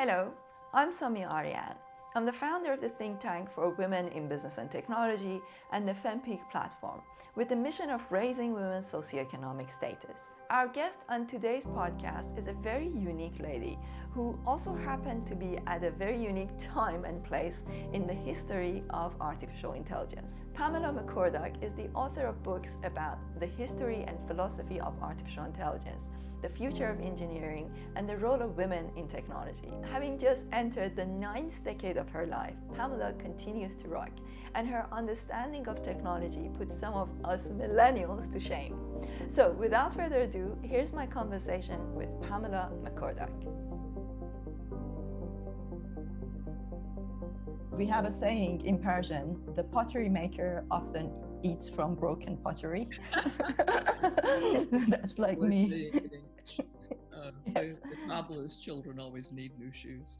Hello, I'm Samia Aryan. I'm the founder of the think tank for women in business and technology and the FemPeak platform, with the mission of raising women's socioeconomic status. Our guest on today's podcast is a very unique lady who also happened to be at a very unique time and place in the history of artificial intelligence. Pamela McCorduck is the author of books about the history and philosophy of artificial intelligence the future of engineering, and the role of women in technology. Having just entered the ninth decade of her life, Pamela continues to rock, and her understanding of technology puts some of us millennials to shame. So, without further ado, here's my conversation with Pamela McCorduck. We have a saying in Persian the pottery maker often eats from broken pottery. That's like me. Uh, yes. the, cobbler's children always need new shoes.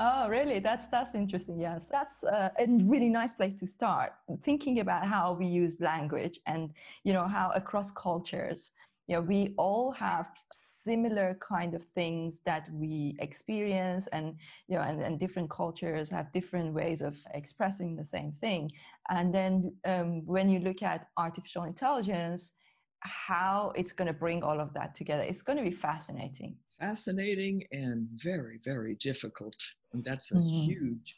Oh, really? That's that's interesting. Yes, that's uh, a really nice place to start. Thinking about how we use language, and you know how across cultures, you know, we all have similar kind of things that we experience, and you know, and, and different cultures have different ways of expressing the same thing. And then um, when you look at artificial intelligence, how it's going to bring all of that together. It's going to be fascinating. Fascinating and very, very difficult. And that's a mm-hmm. huge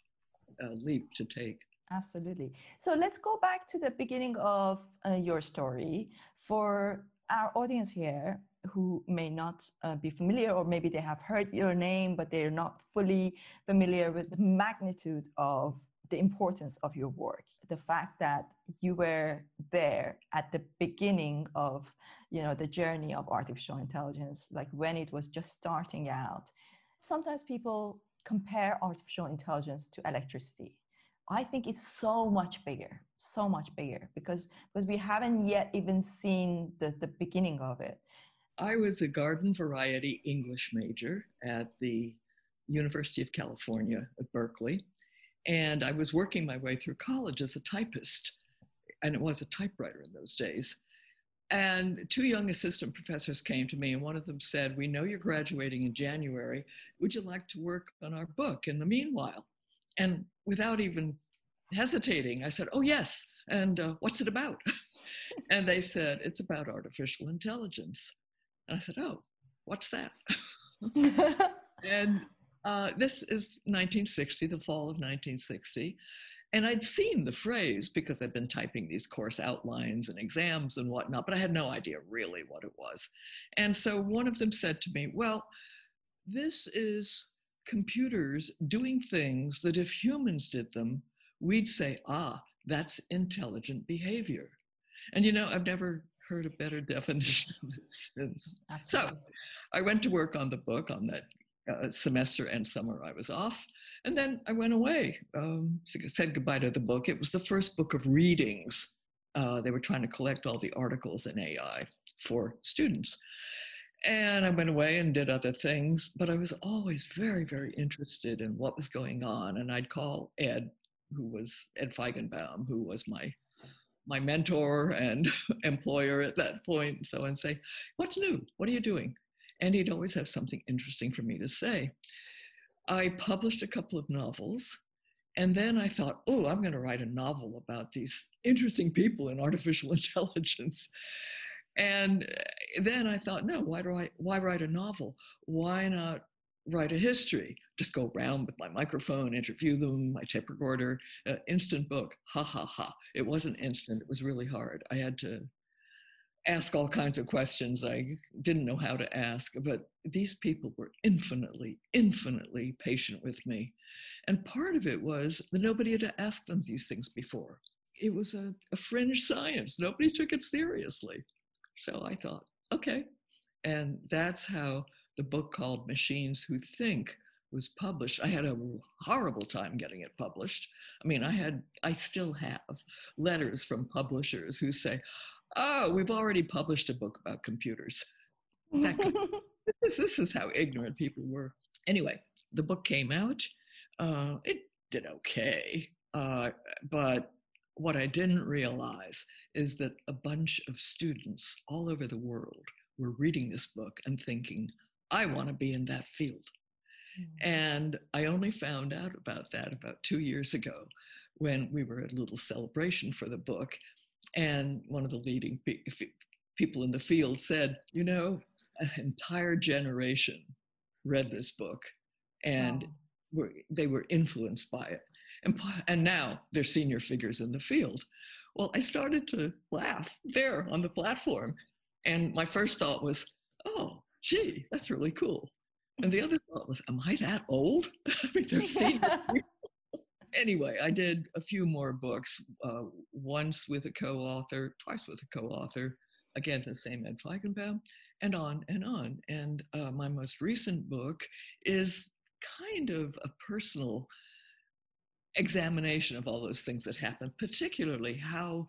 uh, leap to take. Absolutely. So let's go back to the beginning of uh, your story for our audience here who may not uh, be familiar, or maybe they have heard your name, but they're not fully familiar with the magnitude of the importance of your work. The fact that you were there at the beginning of you know the journey of artificial intelligence like when it was just starting out. Sometimes people compare artificial intelligence to electricity. I think it's so much bigger so much bigger because because we haven't yet even seen the, the beginning of it i was a garden variety english major at the university of california at berkeley and I was working my way through college as a typist, and it was a typewriter in those days. And two young assistant professors came to me, and one of them said, We know you're graduating in January. Would you like to work on our book in the meanwhile? And without even hesitating, I said, Oh, yes. And uh, what's it about? and they said, It's about artificial intelligence. And I said, Oh, what's that? and uh, this is 1960, the fall of 1960. And I'd seen the phrase because I'd been typing these course outlines and exams and whatnot, but I had no idea really what it was. And so one of them said to me, Well, this is computers doing things that if humans did them, we'd say, Ah, that's intelligent behavior. And you know, I've never heard a better definition of it since. Absolutely. So I went to work on the book on that uh, semester and summer I was off. And then I went away, um, said goodbye to the book. It was the first book of readings. Uh, they were trying to collect all the articles in AI for students. And I went away and did other things, but I was always very, very interested in what was going on. And I'd call Ed, who was Ed Feigenbaum, who was my my mentor and employer at that point, so and say, "What's new? What are you doing?" and he'd always have something interesting for me to say. I published a couple of novels, and then I thought, oh, I'm going to write a novel about these interesting people in artificial intelligence. And uh, then I thought, no, why do I why write a novel? Why not write a history? Just go around with my microphone, interview them, my tape recorder, uh, instant book. Ha ha ha. It wasn't instant. It was really hard. I had to ask all kinds of questions I didn't know how to ask, but these people were infinitely, infinitely patient with me. And part of it was that nobody had asked them these things before. It was a, a fringe science, nobody took it seriously. So I thought, okay. And that's how the book called Machines Who Think was published. I had a horrible time getting it published. I mean, I had, I still have letters from publishers who say, oh, we've already published a book about computers. this, this is how ignorant people were. Anyway, the book came out. Uh, it did okay. Uh, but what I didn't realize is that a bunch of students all over the world were reading this book and thinking, I want to be in that field. Mm. And I only found out about that about two years ago when we were at a little celebration for the book. And one of the leading pe- people in the field said, You know, an entire generation read this book and oh. were, they were influenced by it. And, and now they're senior figures in the field. Well, I started to laugh there on the platform. And my first thought was, oh, gee, that's really cool. And the other thought was, am I that old? I mean, they're anyway, I did a few more books, uh, once with a co author, twice with a co author, again, the same Ed Feigenbaum, and on and on. And uh, my most recent book is kind of a personal examination of all those things that happened, particularly how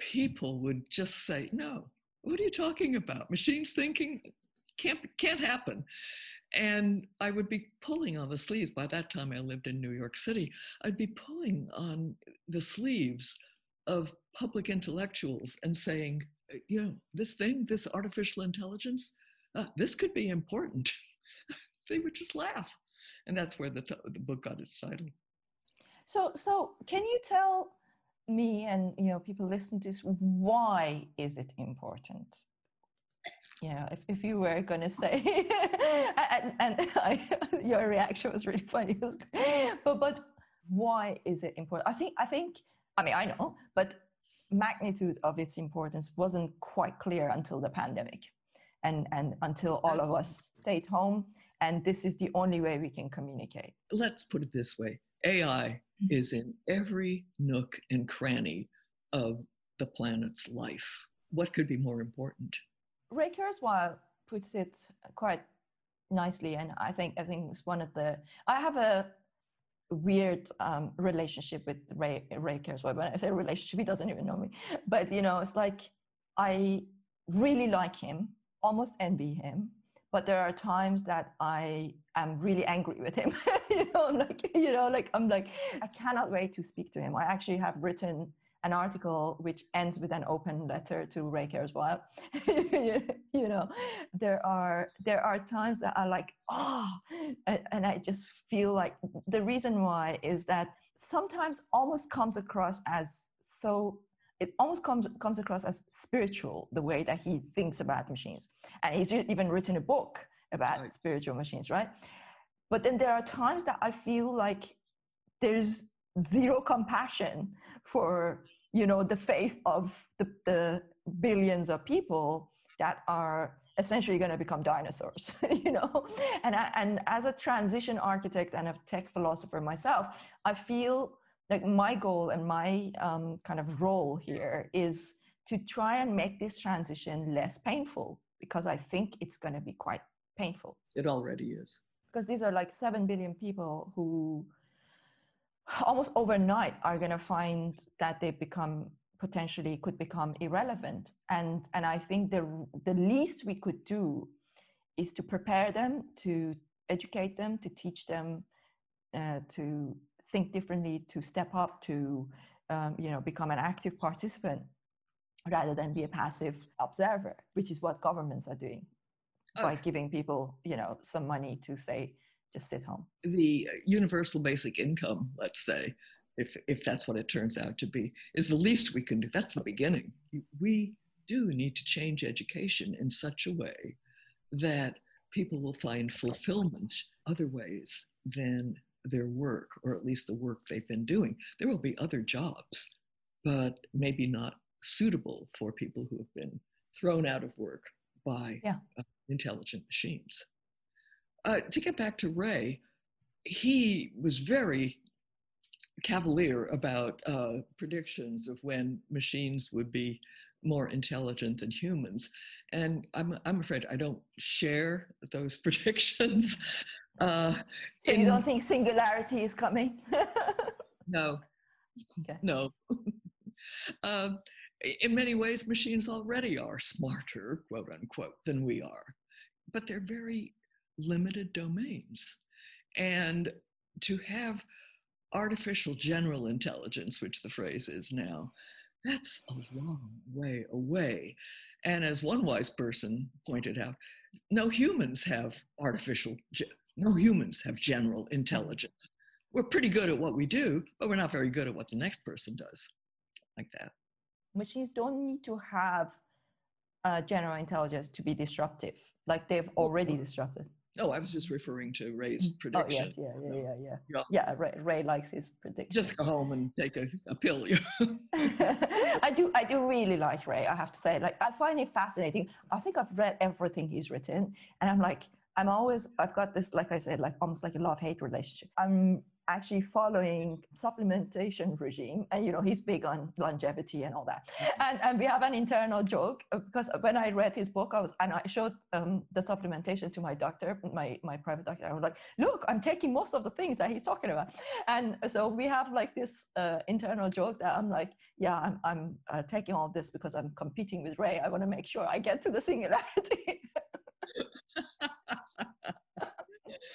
people would just say, no, what are you talking about? Machines thinking can't, can't happen. And I would be pulling on the sleeves. By that time, I lived in New York City. I'd be pulling on the sleeves of public intellectuals and saying, uh, you know, this thing, this artificial intelligence, uh, this could be important. they would just laugh. And that's where the, t- the book got its title. So, so can you tell me and you know people listen to this why is it important? Know, if, if you were going to say, and, and I, your reaction was really funny, was but but why is it important? I think I think I mean I know, but magnitude of its importance wasn't quite clear until the pandemic, and and until all of us stayed home, and this is the only way we can communicate. Let's put it this way: AI mm-hmm. is in every nook and cranny of the planet's life. What could be more important? Ray Kurzweil puts it quite nicely, and I think I think it's one of the. I have a weird um, relationship with Ray Ray Kurzweil. When I say relationship, he doesn't even know me, but you know, it's like I really like him, almost envy him, but there are times that I am really angry with him. you know, I'm like, you know, like I'm like, I cannot wait to speak to him. I actually have written an article which ends with an open letter to Ray Kurzweil. you know, there are there are times that I like, oh, and, I just feel like the reason why is that sometimes almost comes across as so it almost comes comes across as spiritual the way that he thinks about machines and he's even written a book about right. spiritual machines right but then there are times that i feel like there's zero compassion for you know the faith of the, the billions of people that are essentially going to become dinosaurs you know and I, and as a transition architect and a tech philosopher myself i feel like my goal and my um, kind of role here is to try and make this transition less painful because I think it's going to be quite painful. It already is. Because these are like 7 billion people who almost overnight are going to find that they become potentially could become irrelevant. And and i think the the least we could do is to prepare them to educate them to teach them uh, to think differently, to step up, to um, you know become an active participant rather than be a passive observer, which is what governments are doing by giving people you know some money to say just sit home. The universal basic income, let's say, if if that's what it turns out to be, is the least we can do. That's the beginning. We do need to change education in such a way that people will find fulfillment other ways than their work, or at least the work they've been doing. There will be other jobs, but maybe not suitable for people who have been thrown out of work by yeah. uh, intelligent machines. Uh, to get back to Ray, he was very cavalier about uh, predictions of when machines would be more intelligent than humans. And I'm, I'm afraid I don't share those predictions. Uh, so in, you don't think singularity is coming? no. Okay. No. um, in many ways, machines already are smarter, quote unquote, than we are, but they're very limited domains. And to have artificial general intelligence, which the phrase is now, that's a long way away. And as one wise person pointed out, no humans have artificial No humans have general intelligence. We're pretty good at what we do, but we're not very good at what the next person does, like that. Machines don't need to have uh, general intelligence to be disruptive, like they've already disrupted. Oh, I was just referring to Ray's prediction. Oh yes, yeah, yeah, yeah, yeah. Yeah. Yeah, Ray, Ray likes his prediction. Just go home and take a, a pill. I do, I do really like Ray. I have to say, like, I find it fascinating. I think I've read everything he's written, and I'm like, I'm always, I've got this, like I said, like almost like a love-hate relationship. I'm actually following supplementation regime, and you know, he's big on longevity and all that. And and we have an internal joke uh, because when I read his book, I was and I showed um, the supplementation to my doctor, my my private doctor. I was like, look, I'm taking most of the things that he's talking about. And so we have like this uh, internal joke that I'm like, yeah, I'm, I'm uh, taking all this because I'm competing with Ray. I want to make sure I get to the singularity.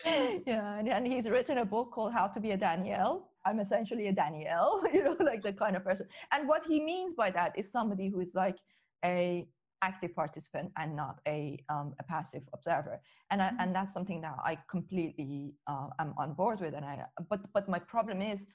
yeah, and, and he's written a book called How to Be a Danielle. I'm essentially a Danielle, you know, like the kind of person. And what he means by that is somebody who is like a active participant and not a, um, a passive observer. And, I, and that's something that I completely uh, am on board with. And I, but, but my problem is,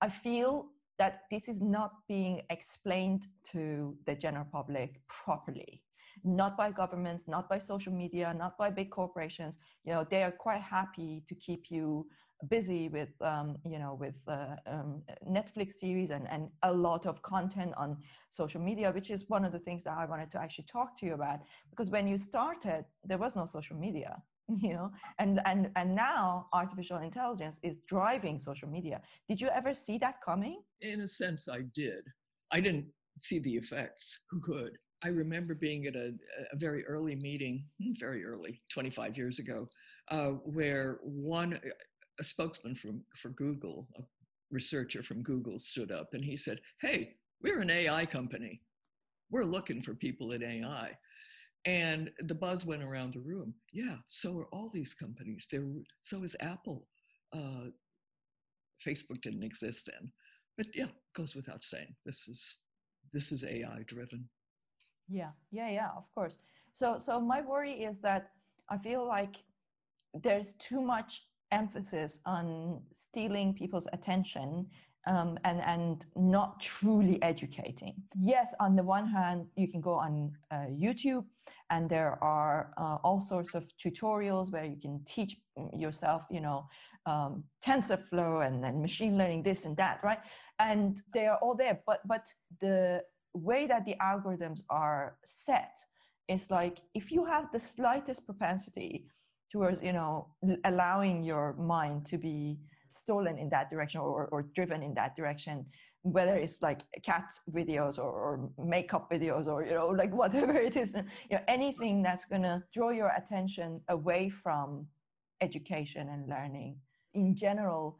I feel that this is not being explained to the general public properly not by governments not by social media not by big corporations you know they are quite happy to keep you busy with um, you know with uh, um, netflix series and, and a lot of content on social media which is one of the things that i wanted to actually talk to you about because when you started there was no social media you know and and and now artificial intelligence is driving social media did you ever see that coming In a sense, I did. I didn't see the effects. Who could? I remember being at a, a very early meeting, hmm, very early, 25 years ago, uh, where one, a spokesman from for Google, a researcher from Google, stood up and he said, "Hey, we're an AI company. We're looking for people in AI." And the buzz went around the room. Yeah, so are all these companies. They're, so is Apple. Uh, Facebook didn't exist then, but yeah, goes without saying. This is this is AI driven. Yeah, yeah, yeah, of course. So, so my worry is that I feel like there's too much emphasis on stealing people's attention um, and and not truly educating. Yes, on the one hand, you can go on uh, YouTube, and there are uh, all sorts of tutorials where you can teach yourself, you know, um, TensorFlow and, and machine learning, this and that, right? And they are all there. But but the way that the algorithms are set is like if you have the slightest propensity towards, you know, allowing your mind to be stolen in that direction or, or driven in that direction whether it's like cat videos or, or, makeup videos or you know like whatever it is you know anything that's going to draw your attention away from education and learning. In general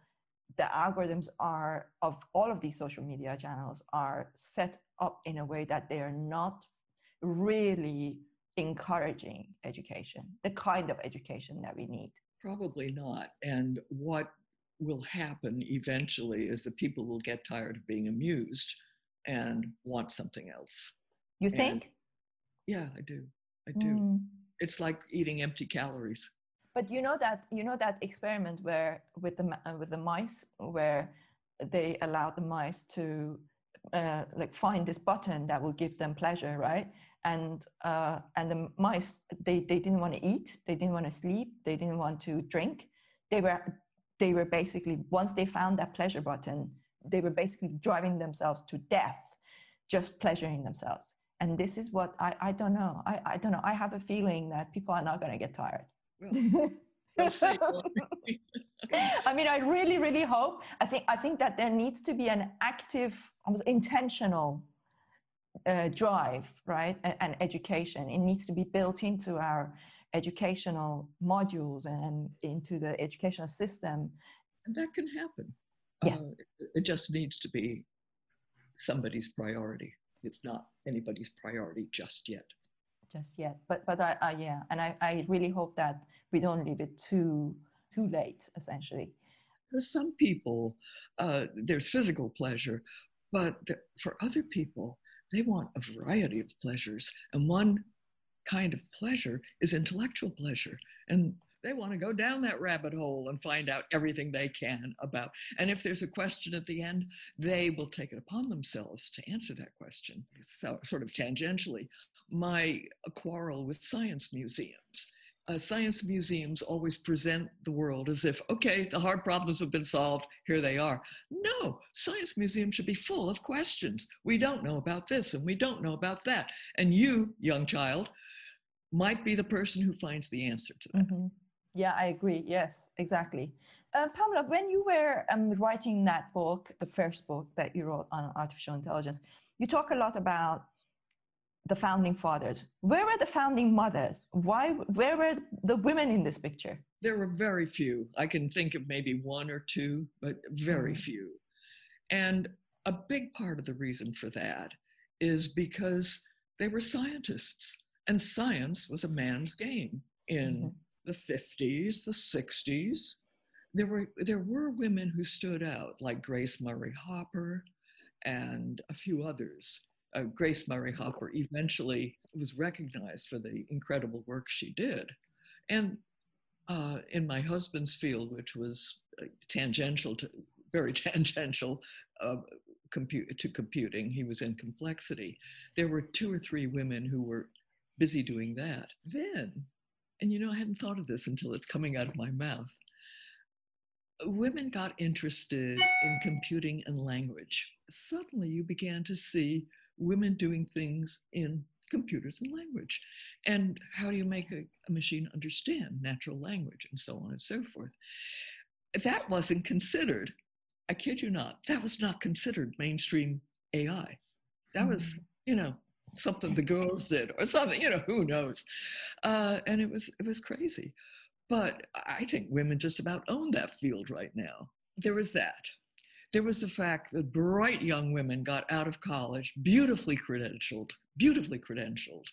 the algorithms are of all of these social media channels are set up in a way that they are not really encouraging education the kind of education that we need probably not and what will happen eventually is that people will get tired of being amused and want something else. You think? And yeah, I do. I do. Mm. It's like eating empty calories. But you know that you know that experiment where with the uh, with the mice where they allowed the mice to uh, like find this button that will give them pleasure, right? And uh, and the mice they they didn't want to eat, they didn't want to sleep, they didn't want to drink. They were they were basically once they found that pleasure button they were basically driving themselves to death just pleasuring themselves and this is what i, I don't know I, I don't know i have a feeling that people are not going to get tired well, i mean i really really hope i think i think that there needs to be an active almost intentional uh, drive right and, and education it needs to be built into our educational modules and into the educational system. And that can happen. Yeah. Uh, it just needs to be somebody's priority. It's not anybody's priority just yet. Just yet. But but I, I yeah, and I, I really hope that we don't leave it too too late, essentially. For some people, uh, there's physical pleasure, but for other people, they want a variety of pleasures. And one kind of pleasure is intellectual pleasure. And they want to go down that rabbit hole and find out everything they can about. And if there's a question at the end, they will take it upon themselves to answer that question. So, sort of tangentially, my quarrel with science museums. Uh, science museums always present the world as if, okay, the hard problems have been solved, here they are. No, science museums should be full of questions. We don't know about this and we don't know about that. And you, young child, might be the person who finds the answer to that. Mm-hmm. Yeah, I agree. Yes, exactly. Uh, Pamela, when you were um, writing that book, the first book that you wrote on artificial intelligence, you talk a lot about the founding fathers. Where were the founding mothers? Why? Where were the women in this picture? There were very few. I can think of maybe one or two, but very mm. few. And a big part of the reason for that is because they were scientists, and science was a man's game in mm-hmm the 50s, the 60s, there were there were women who stood out, like Grace Murray Hopper and a few others. Uh, Grace Murray Hopper eventually was recognized for the incredible work she did. And uh, in my husband's field, which was uh, tangential to very tangential uh, to computing, he was in complexity. There were two or three women who were busy doing that. Then and you know, I hadn't thought of this until it's coming out of my mouth. Women got interested in computing and language. Suddenly, you began to see women doing things in computers and language. And how do you make a, a machine understand natural language and so on and so forth? That wasn't considered. I kid you not, that was not considered mainstream AI. That was, mm-hmm. you know, something the girls did or something you know who knows? Uh, and it was it was crazy. But i think women just about own that field right now. There was that. There was the fact that bright young women got out of college beautifully credentialed beautifully credentialed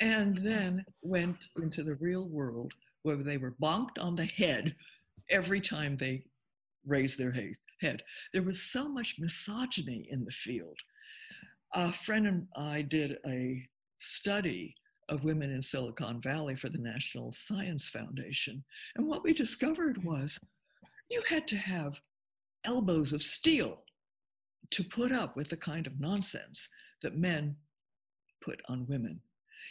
and then went into the real world where they were bonked on the head every time they raised their head. There was so much misogyny in the field a friend and I did a study of women in Silicon Valley for the National Science Foundation. And what we discovered was you had to have elbows of steel to put up with the kind of nonsense that men put on women.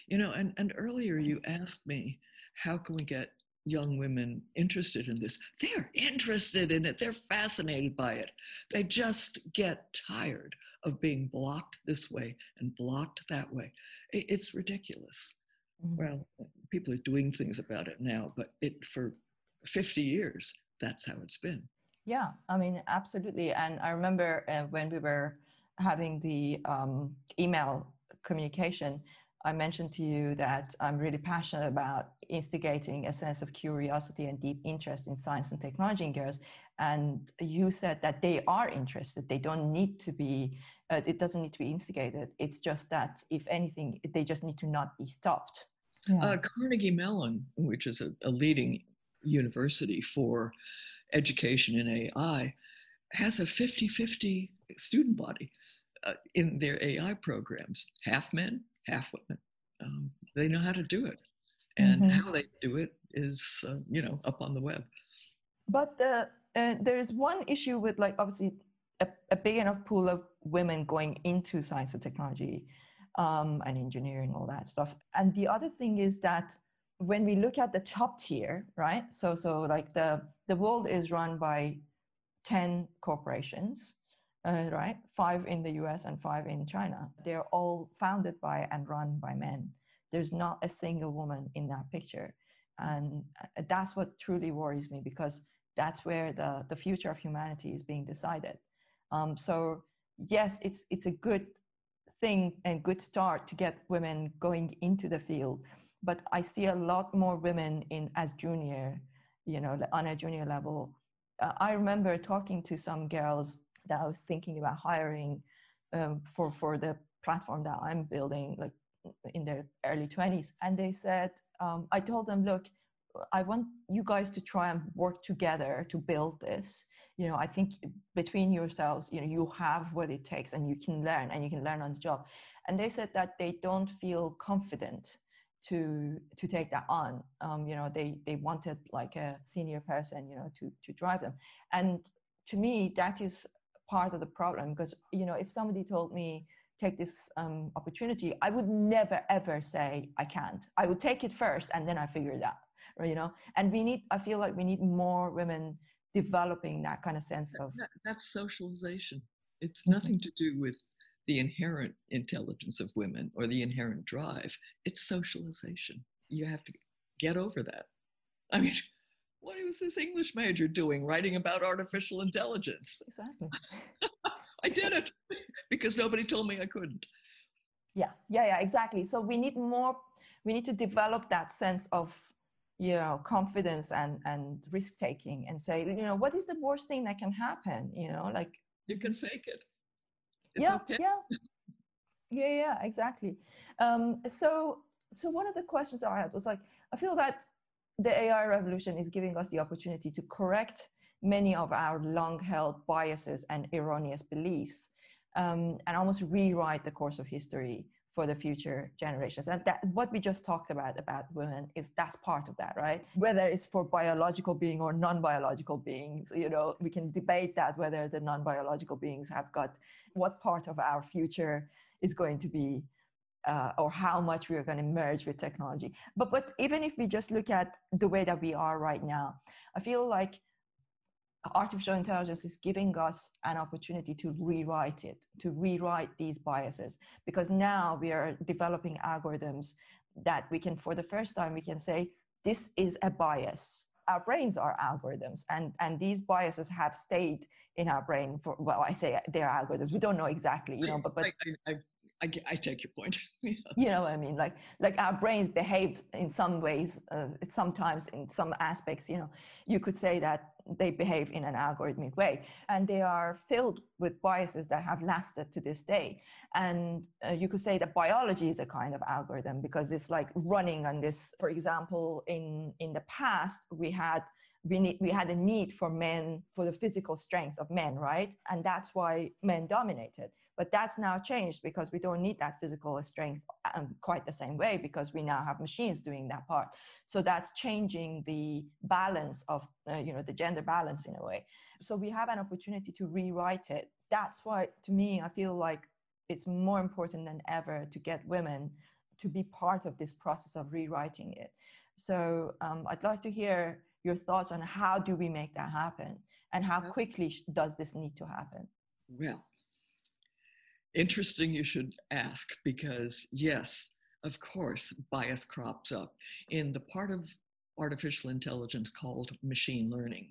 You know, and, and earlier you asked me, how can we get young women interested in this? They're interested in it, they're fascinated by it. They just get tired of being blocked this way and blocked that way. It's ridiculous. Mm-hmm. Well, people are doing things about it now, but it for 50 years, that's how it's been. Yeah, I mean, absolutely. And I remember uh, when we were having the um, email communication, I mentioned to you that I'm really passionate about instigating a sense of curiosity and deep interest in science and technology in girls. And you said that they are interested. They don't need to be, uh, it doesn't need to be instigated. It's just that, if anything, they just need to not be stopped. Yeah. Uh, Carnegie Mellon, which is a, a leading university for education in AI, has a 50 50 student body uh, in their AI programs half men, half women. Um, they know how to do it, and mm-hmm. how they do it is uh, you know up on the web. But uh, uh, there is one issue with like obviously a, a, big enough pool of women going into science and technology um, and engineering, all that stuff. And the other thing is that when we look at the top tier, right? So so like the the world is run by ten corporations uh, right? Five in the US and five in China. They're all founded by and run by men. There's not a single woman in that picture. And uh, that's what truly worries me because that's where the, the future of humanity is being decided. Um, so, yes, it's, it's a good thing and good start to get women going into the field. But I see a lot more women in as junior, you know, on a junior level. Uh, I remember talking to some girls that I was thinking about hiring um, for for the platform that I'm building, like in their early 20s. And they said, um, I told them, look, I want you guys to try and work together to build this. You know, I think between yourselves, you know, you have what it takes and you can learn and you can learn on the job. And they said that they don't feel confident to to take that on. Um, you know, they they wanted like a senior person, you know, to to drive them. And to me, that is part of the problem because you know, if somebody told me take this um, opportunity, I would never ever say I can't. I would take it first and then I figure it out. You know, and we need. I feel like we need more women developing that kind of sense of. That, that's socialization. It's mm-hmm. nothing to do with the inherent intelligence of women or the inherent drive. It's socialization. You have to get over that. I mean, what was this English major doing writing about artificial intelligence? Exactly. I did it because nobody told me I couldn't. Yeah, yeah, yeah, exactly. So we need more, we need to develop that sense of, you know, confidence and, and risk taking and say, you know, what is the worst thing that can happen? You know, like. You can fake it. It's yeah, okay. yeah. Yeah, yeah, exactly. Um, so, so one of the questions I had was like, I feel that the AI revolution is giving us the opportunity to correct many of our long held biases and erroneous beliefs um, and almost rewrite the course of history for the future generations. And that what we just talked about about women is that's part of that right? Whether it's for biological being or non-biological beings you know we can debate that whether the non-biological beings have got what part of our future is going to be uh, or how much we are going to merge with technology but but even if we just look at the way that we are right now i feel like artificial intelligence is giving us an opportunity to rewrite it, to rewrite these biases, because now we are developing algorithms that we can, for the first time, we can say, this is a bias. Our brains are algorithms, and, and these biases have stayed in our brain for, well, I say they're algorithms. We don't know exactly, you know, but, but I, I, I, I take your point. you know what I mean? Like, like our brains behave in some ways, uh, sometimes in some aspects, you know, you could say that they behave in an algorithmic way. And they are filled with biases that have lasted to this day. And uh, you could say that biology is a kind of algorithm because it's like running on this. For example, in, in the past, we had we, need, we had a need for men, for the physical strength of men, right? And that's why men dominated. But that's now changed because we don't need that physical strength um, quite the same way because we now have machines doing that part. So that's changing the balance of, uh, you know, the gender balance in a way. So we have an opportunity to rewrite it. That's why, to me, I feel like it's more important than ever to get women to be part of this process of rewriting it. So um, I'd like to hear your thoughts on how do we make that happen and how quickly does this need to happen? Well, interesting you should ask because, yes, of course, bias crops up in the part of artificial intelligence called machine learning.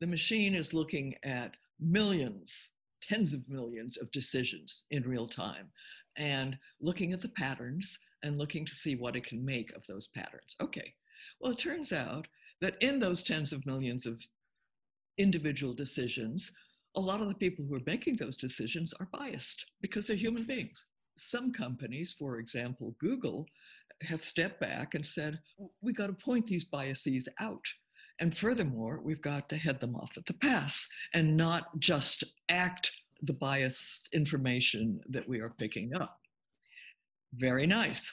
The machine is looking at millions, tens of millions of decisions in real time and looking at the patterns and looking to see what it can make of those patterns. Okay, well, it turns out that in those tens of millions of individual decisions, a lot of the people who are making those decisions are biased because they're human beings. Some companies, for example, Google, has stepped back and said, we've got to point these biases out. And furthermore, we've got to head them off at the pass and not just act the biased information that we are picking up. Very nice.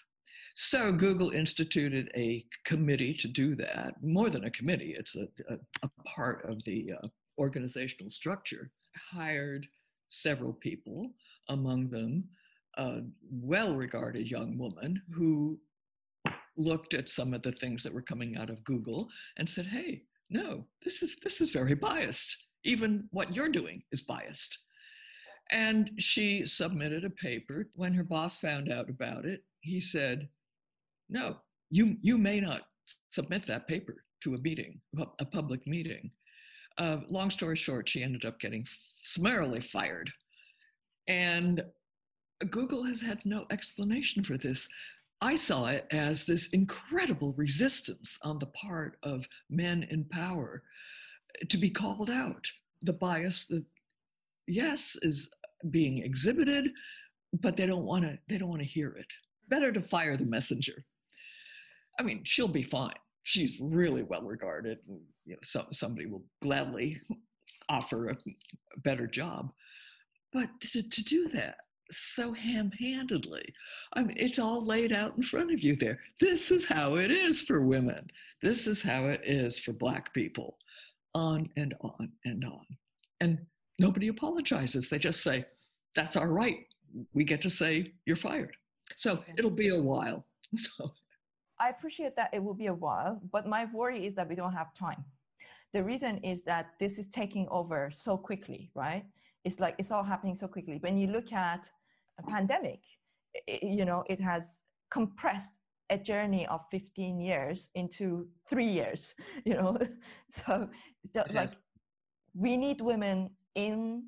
So Google instituted a committee to do that. More than a committee, it's a, a, a part of the uh, organizational structure, hired several people, among them a well regarded young woman who looked at some of the things that were coming out of Google and said, hey, no, this is, this is very biased. Even what you're doing is biased. And she submitted a paper. When her boss found out about it, he said, no, you, you may not submit that paper to a meeting, a public meeting. Uh, long story short, she ended up getting summarily fired. And Google has had no explanation for this. I saw it as this incredible resistance on the part of men in power to be called out. The bias that, yes, is being exhibited, but they don't want to. They don't want to hear it. Better to fire the messenger. I mean, she'll be fine she's really well regarded. And, you know, so, somebody will gladly offer a, a better job. But to, to do that, so ham-handedly. I mean, it's all laid out in front of you there. This is how it is for women. This is how it is for Black people. On and on and on. And nobody apologizes. They just say, that's our right. We get to say you're fired. So it'll be a while. So I appreciate that it will be a while, but my worry is that we don't have time. The reason is that this is taking over so quickly, right? It's like it's all happening so quickly. When you look at a pandemic, it, you know, it has compressed a journey of 15 years into three years, you know. so, so like we need women in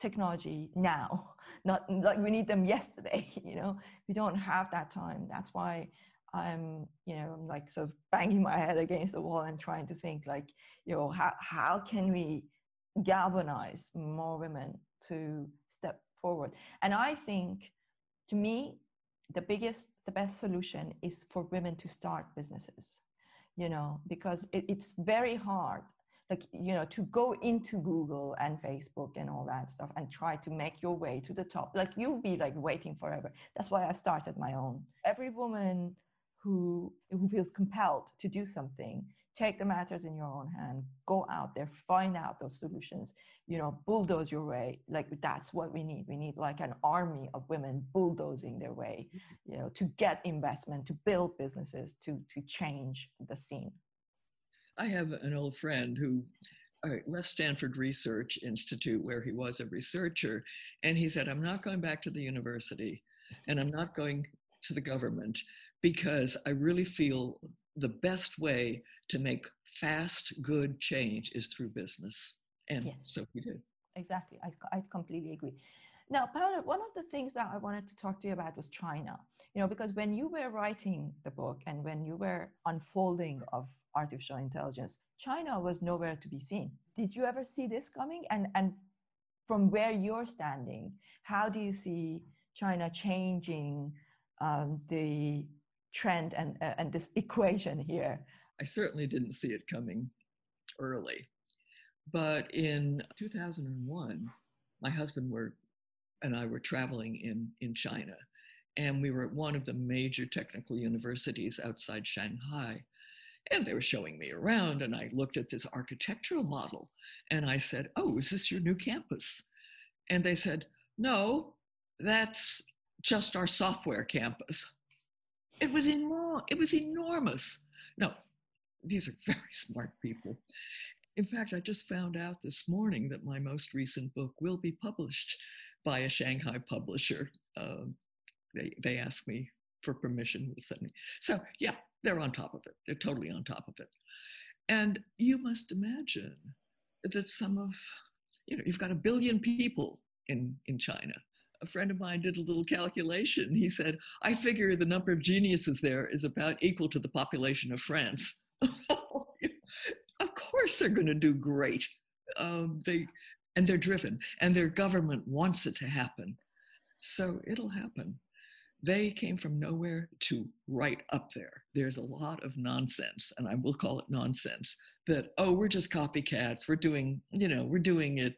technology now, not like we need them yesterday, you know. We don't have that time. That's why I'm, you know, I'm like sort of banging my head against the wall and trying to think like, you know, how, how can we galvanize more women to step forward? And I think to me, the biggest, the best solution is for women to start businesses, you know, because it, it's very hard like you know to go into google and facebook and all that stuff and try to make your way to the top. Like you'll be like waiting forever. That's why i started my own. Every woman who, who feels compelled to do something take the matters in your own hand go out there find out those solutions you know bulldoze your way. Like that's what we need. We need like an army of women bulldozing their way mm-hmm. you know to get investment to build businesses to to change the scene. I have an old friend who left stanford research institute where he was a researcher and he said i'm not going back to the university and i'm not going to the government because I really feel the best way to make fast, good change is through business. And yes. so we did. Exactly. I, I completely agree. Now, Paola, one of the things that I wanted to talk to you about was China. You know, because when you were writing the book and when you were unfolding of artificial intelligence, China was nowhere to be seen. Did you ever see this coming? And and from where you're standing, how do you see China changing um, the trend and, uh, and this equation here? I certainly didn't see it coming early. But in 2001, my husband were, and I were traveling in, in China, and we were at one of the major technical universities outside Shanghai. And they were showing me around, and I looked at this architectural model, and I said, Oh, is this your new campus? And they said, No, that's just our software campus. It was enormous. It was enormous. No, these are very smart people. In fact, I just found out this morning that my most recent book will be published by a Shanghai publisher. Um, they, they asked me for permission to send me. So, yeah, they're on top of it. They're totally on top of it. And you must imagine that some of, you know, you've got a billion people in, in China a friend of mine did a little calculation. He said, I figure the number of geniuses there is about equal to the population of France. of course they're going to do great. Um, they, and they're driven, and their government wants it to happen. So it'll happen. They came from nowhere to right up there. There's a lot of nonsense, and I will call it nonsense, that, oh, we're just copycats. We're doing, you know, we're doing it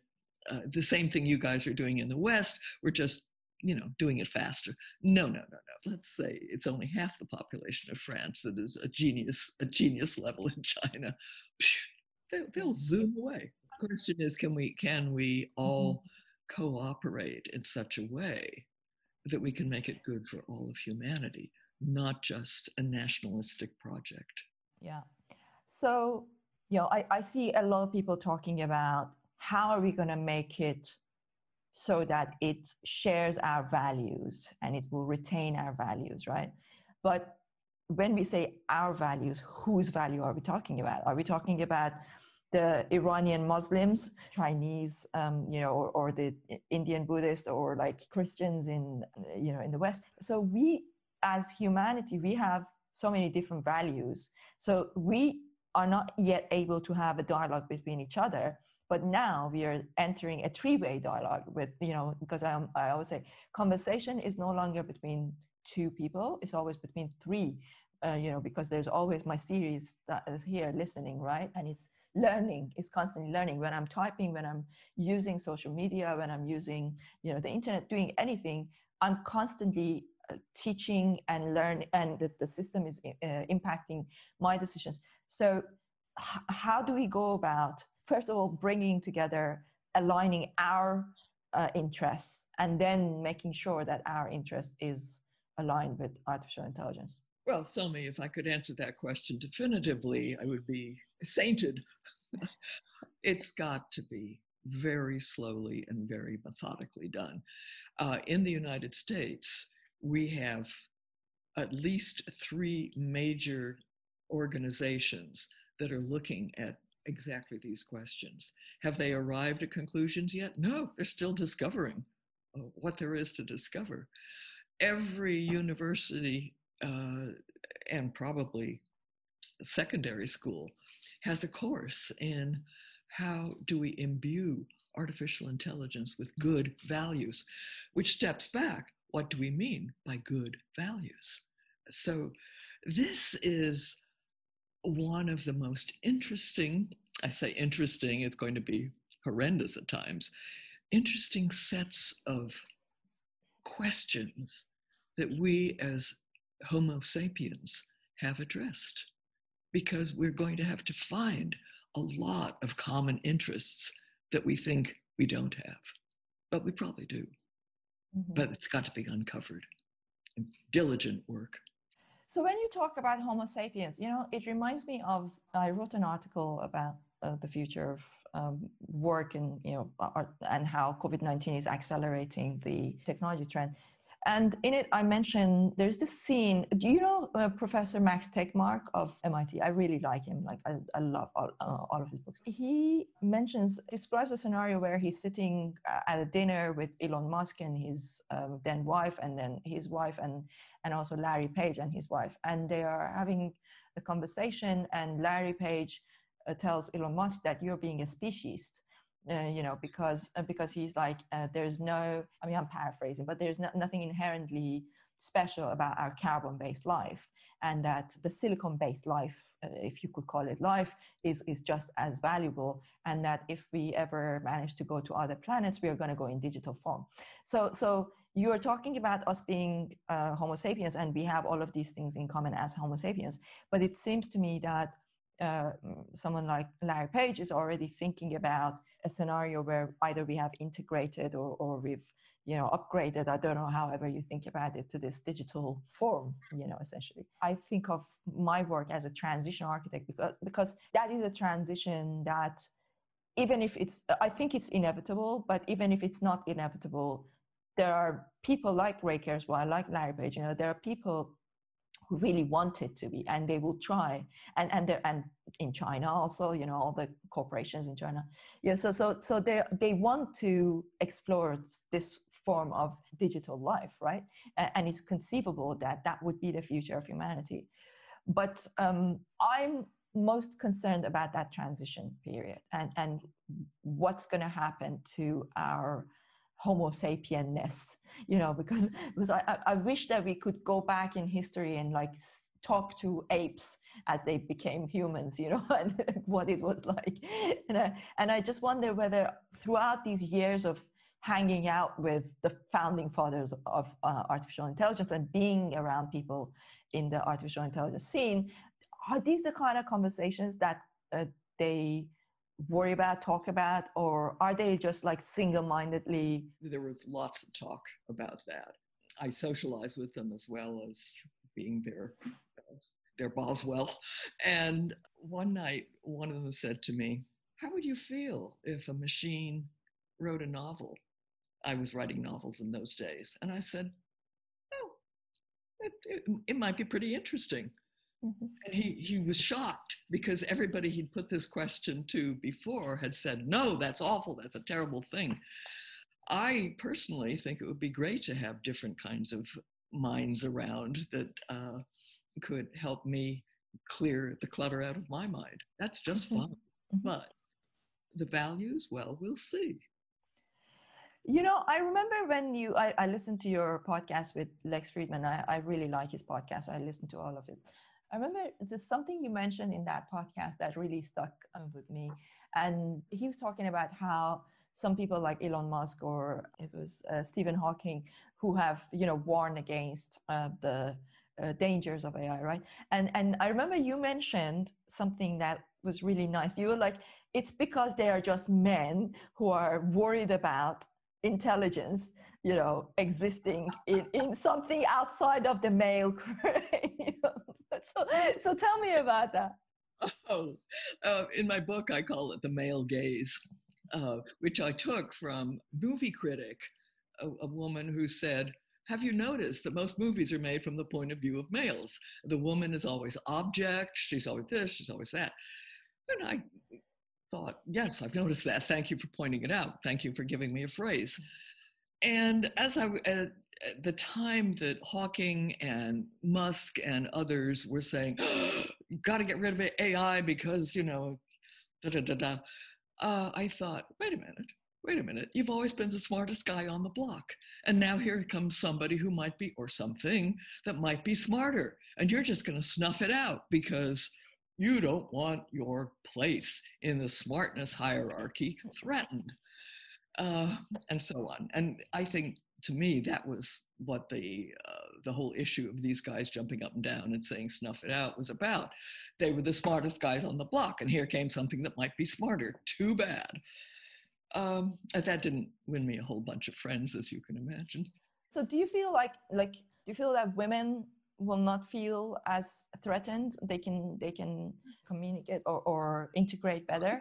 uh, the same thing you guys are doing in the West. We're just, you know, doing it faster. No, no, no, no. Let's say it's only half the population of France that is a genius, a genius level in China. They, they'll zoom away. The question is, can we, can we all mm-hmm. cooperate in such a way that we can make it good for all of humanity, not just a nationalistic project? Yeah. So, you know, I, I see a lot of people talking about how are we going to make it so that it shares our values and it will retain our values, right? But when we say our values, whose value are we talking about? Are we talking about the Iranian Muslims, Chinese, um, you know, or, or the Indian Buddhists, or like Christians in, you know, in the West? So we, as humanity, we have so many different values. So we are not yet able to have a dialogue between each other but now we are entering a three-way dialogue with, you know, because I, I always say conversation is no longer between two people, it's always between three, uh, you know, because there's always my series that is here listening, right? And it's learning is constantly learning when i'm typing when i'm using social media when i'm using you know the internet doing anything i'm constantly uh, teaching and learn and the, the system is uh, impacting my decisions so how do we go about first of all bringing together aligning our uh, interests and then making sure that our interest is aligned with artificial intelligence well, Selmi, if I could answer that question definitively, I would be sainted. it's got to be very slowly and very methodically done. Uh, in the United States, we have at least three major organizations that are looking at exactly these questions. Have they arrived at conclusions yet? No, they're still discovering uh, what there is to discover. Every university uh, and probably secondary school has a course in how do we imbue artificial intelligence with good values, which steps back. What do we mean by good values? So, this is one of the most interesting, I say interesting, it's going to be horrendous at times, interesting sets of questions that we as Homo sapiens have addressed because we're going to have to find a lot of common interests that we think we don't have, but we probably do. Mm-hmm. But it's got to be uncovered. Diligent work. So when you talk about Homo sapiens, you know, it reminds me of I wrote an article about uh, the future of um, work and you know art, and how COVID nineteen is accelerating the technology trend. And in it, I mentioned there's this scene. Do you know uh, Professor Max Tegmark of MIT? I really like him. Like I, I love all, uh, all of his books. He mentions describes a scenario where he's sitting uh, at a dinner with Elon Musk and his um, then wife, and then his wife, and and also Larry Page and his wife, and they are having a conversation. And Larry Page uh, tells Elon Musk that you're being a speciesist uh, you know, because uh, because he's like, uh, there's no. I mean, I'm paraphrasing, but there's no, nothing inherently special about our carbon-based life, and that the silicon-based life, uh, if you could call it life, is is just as valuable, and that if we ever manage to go to other planets, we are going to go in digital form. So so you are talking about us being uh, Homo sapiens, and we have all of these things in common as Homo sapiens. But it seems to me that someone like Larry Page is already thinking about a scenario where either we have integrated or, or we've you know upgraded i don't know however you think about it to this digital form you know essentially. I think of my work as a transition architect because because that is a transition that even if it's i think it's inevitable but even if it's not inevitable there are people like ray kurzweil like larry page you know there are people who really want it to be and they will try. And and and in china also you know all the corporations in china. Yeah so so so they they want to explore this form of digital life right? And, it's conceivable that that would be the future of humanity. But um, i'm most concerned about that transition period and and what's going to happen to our homo sapienness you know because because I, I wish that we could go back in history and like talk to apes as they became humans you know and what it was like. And I, and I just wonder whether throughout these years of hanging out with the founding fathers of uh, artificial intelligence and being around people in the artificial intelligence scene are these the kind of conversations that uh, they worry about, talk about, or are they just like single mindedly? There was lots of talk about that. I socialize with them as well as being their, their Boswell. And one night, one of them said to me, How would you feel if a machine wrote a novel? I was writing novels in those days. And I said, Oh, it, it, it might be pretty interesting. Mm-hmm. And he, he was shocked because everybody he'd put this question to before had said, no, that's awful, that's a terrible thing. I personally think it would be great to have different kinds of minds around that uh, could help me clear the clutter out of my mind. That's just mm-hmm. fun. Mm-hmm. But the values, well, we'll see. You know, I remember when you, I, I listened to your podcast with Lex Fridman. I, I really like his podcast. I listened to all of it. I remember there's something you mentioned in that podcast that really stuck uh, with me. And he was talking about how some people like Elon Musk or it was uh, Stephen Hawking who have, you know, warned against uh, the uh, dangers of AI, right? And and I remember you mentioned something that was really nice. You were like, it's because they are just men who are worried about intelligence you know existing in, in something outside of the male so, so tell me about that oh uh, in my book i call it the male gaze uh, which i took from movie critic a, a woman who said have you noticed that most movies are made from the point of view of males the woman is always object she's always this she's always that and i thought, yes, I've noticed that. Thank you for pointing it out. Thank you for giving me a phrase. And as I, at the time that Hawking and Musk and others were saying, oh, got to get rid of AI because, you know, da da da da, uh, I thought, wait a minute, wait a minute. You've always been the smartest guy on the block. And now here comes somebody who might be, or something that might be smarter. And you're just going to snuff it out because you don't want your place in the smartness hierarchy threatened, uh, and so on. And I think to me that was what the uh, the whole issue of these guys jumping up and down and saying snuff it out was about. They were the smartest guys on the block, and here came something that might be smarter. Too bad. Um, that didn't win me a whole bunch of friends, as you can imagine. So, do you feel like like do you feel that women will not feel as threatened they can they can communicate or, or integrate better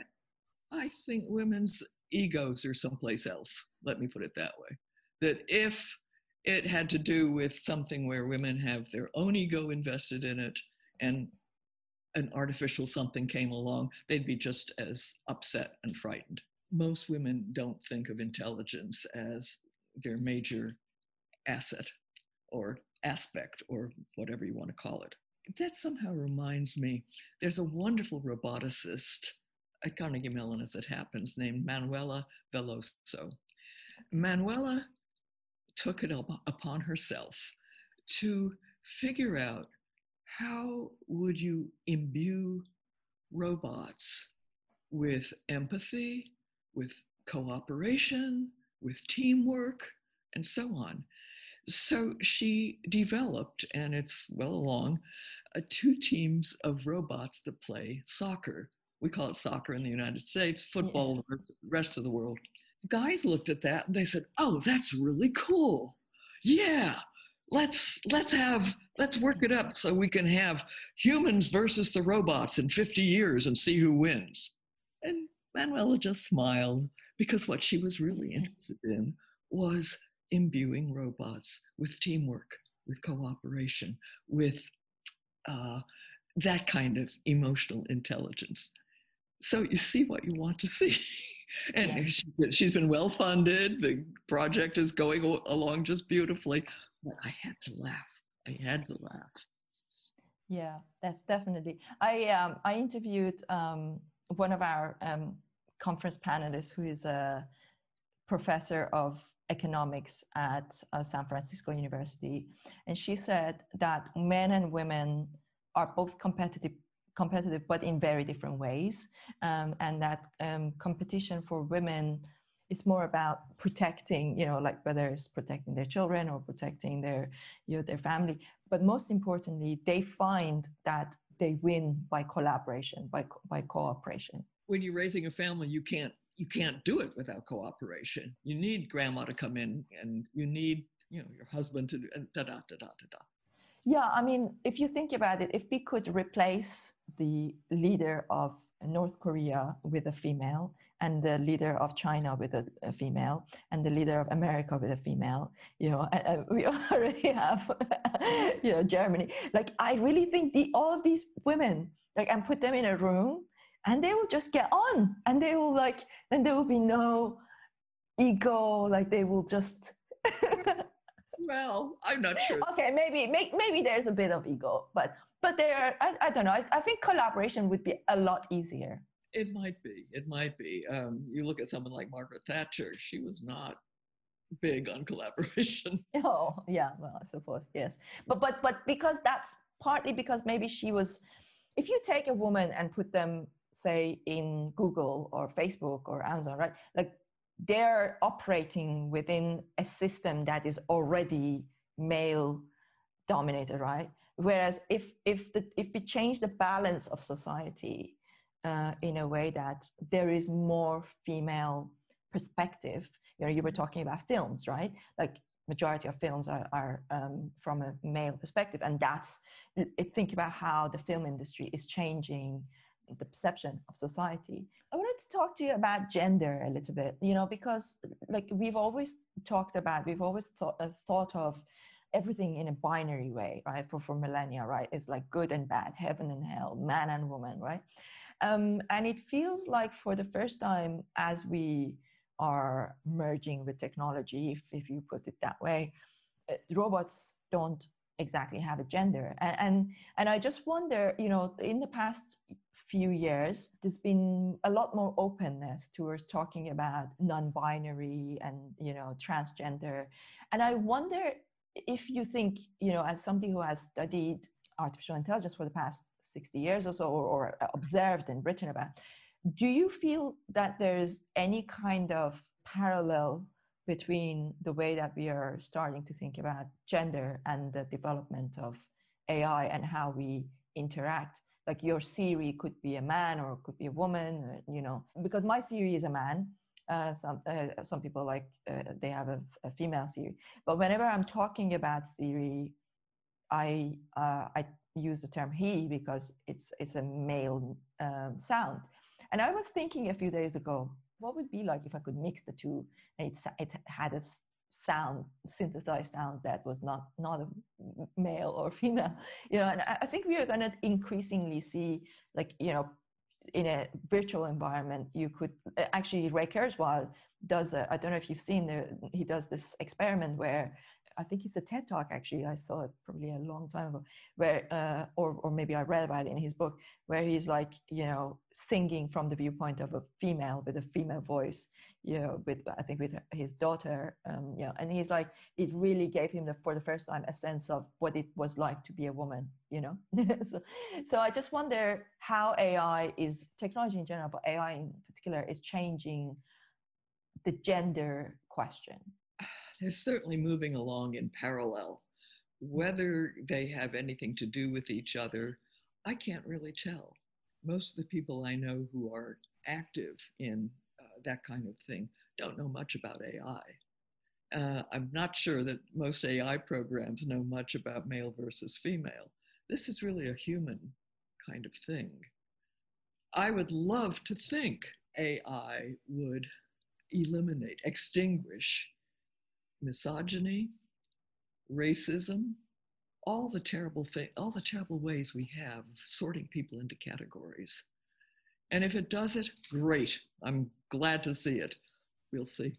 i think women's egos are someplace else let me put it that way that if it had to do with something where women have their own ego invested in it and an artificial something came along they'd be just as upset and frightened most women don't think of intelligence as their major asset or aspect or whatever you want to call it. That somehow reminds me there's a wonderful roboticist at Carnegie Mellon, as it happens, named Manuela Veloso. Manuela took it up upon herself to figure out how would you imbue robots with empathy, with cooperation, with teamwork, and so on. So she developed, and it's well along, uh, two teams of robots that play soccer. We call it soccer in the United States, football yeah. the rest of the world. Guys looked at that and they said, "Oh, that's really cool. Yeah, let's let's have let's work it up so we can have humans versus the robots in 50 years and see who wins." And Manuela just smiled because what she was really interested in was imbuing robots with teamwork, with cooperation, with uh, that kind of emotional intelligence. So you see what you want to see. and yeah. she, she's been well funded. The project is going along just beautifully. But I had to laugh. I had to laugh. Yeah, that definitely. I um, I interviewed um, one of our um, conference panelists who is a professor of economics at uh, San Francisco University, and she said that men and women are both competitive competitive but in very different ways um, and that um, competition for women is more about protecting you know like whether it's protecting their children or protecting their you know their family but most importantly they find that they win by collaboration by by cooperation when you're raising a family you can't you can't do it without cooperation. You need grandma to come in, and you need you know your husband to do, and da da da da da da. Yeah, I mean, if you think about it, if we could replace the leader of North Korea with a female, and the leader of China with a, a female, and the leader of America with a female, you know, we already have, you know, Germany. Like, I really think the all of these women, like, and put them in a room and they will just get on and they will like then there will be no ego like they will just well i'm not sure okay maybe maybe there's a bit of ego but but there I, I don't know. I, I think collaboration would be a lot easier. It might be. It might be. Um, you look at someone like margaret thatcher. She was not big on collaboration. Oh yeah. Well i suppose yes. But but but because that's partly because maybe she was if you take a woman and put them say in google or facebook or amazon right like they're operating within a system that is already male dominated right whereas if if the, if we change the balance of society uh, in a way that there is more female perspective you know you were talking about films right? Like majority of films are, are um, from a male perspective and that's think about how the film industry is changing the perception of society. I wanted to talk to you about gender a little bit you know because like we've always talked about we've always thought, uh, thought of everything in a binary way right for for millennia right it's like good and bad heaven and hell man and woman right um, and it feels like for the first time as we are merging with technology, if, if you put it that way. Uh, robots don't exactly have a gender. And, and, and I just wonder, you know, in the past few years, there's been a lot more openness towards talking about non-binary and, you know, transgender. And I wonder if you think, you know, as somebody who has studied artificial intelligence for the past 60 years or so, or, or observed and written about, do you feel that there's any kind of parallel between the way that we are starting to think about gender and the development of AI and how we interact? Like your Siri could be a man or could be a woman, you know, because my Siri is a man. Uh, some uh, some people like uh, they have a, a, female Siri, but whenever I'm talking about Siri, I uh, I use the term he because it's it's a male um, sound. And I was thinking a few days ago, what would be like if I could mix the two? And it, it had a sound, synthesized sound that was not, not a male or female, you know, and I think we are going to increasingly see like, you know, in a virtual environment, you could actually Ray Kurzweil does, I don't know if you've seen, the, he does this experiment where I think it's a TED talk actually. I saw it probably a long time ago, where uh, or or maybe I read about it in his book, where he's like you know singing from the viewpoint of a female with a female voice, you know, with I think with his daughter, um, you know, and he's like it really gave him the, for the first time a sense of what it was like to be a woman, you know. so, so I just wonder how AI is technology in general, but AI in particular is changing the gender question they're certainly moving along in parallel. Whether they have anything to do with each other, I can't really tell. Most of the people I know who are active in that kind of thing don't know much about AI. Uh, I'm not sure that most AI programs know much about male versus female. This is really a human kind of thing. I would love to think AI would eliminate, extinguish misogyny, racism, all the terrible thing, all the terrible ways we have of sorting people into categories. And if it does it, great. I'm glad to see it. We'll see.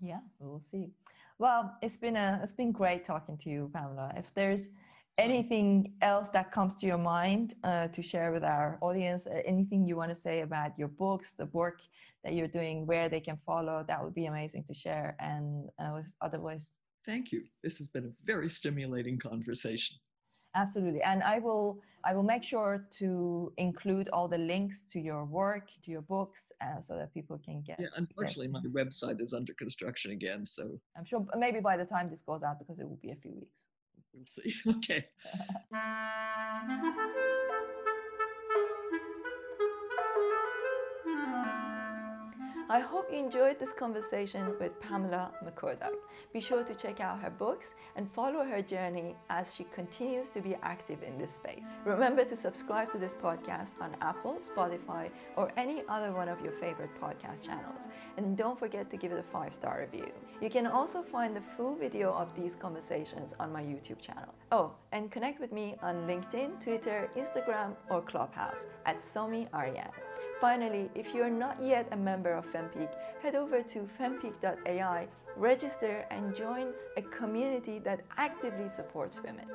Yeah, we'll see. Well, it's been a it's been great talking to you, Pamela. If there's anything else that comes to your mind uh, to share with our audience uh, anything you want to say about your books the work that you're doing where they can follow that would be amazing to share and uh, otherwise thank you this has been a very stimulating conversation absolutely and i will i will make sure to include all the links to your work to your books uh, so that people can get yeah unfortunately my website is under construction again so i'm sure maybe by the time this goes out because it will be a few weeks We'll see. Okay. I hope you enjoyed this conversation with Pamela McCorduck. Be sure to check out her books and follow her journey as she continues to be active in this space. Remember to subscribe to this podcast on Apple, Spotify, or any other one of your favorite podcast channels. And don't forget to give it a five star review. You can also find the full video of these conversations on my YouTube channel. Oh, and connect with me on LinkedIn, Twitter, Instagram, or Clubhouse at Somi Arian. Finally, if you are not yet a member of FemPeak, head over to fempeak.ai, register, and join a community that actively supports women.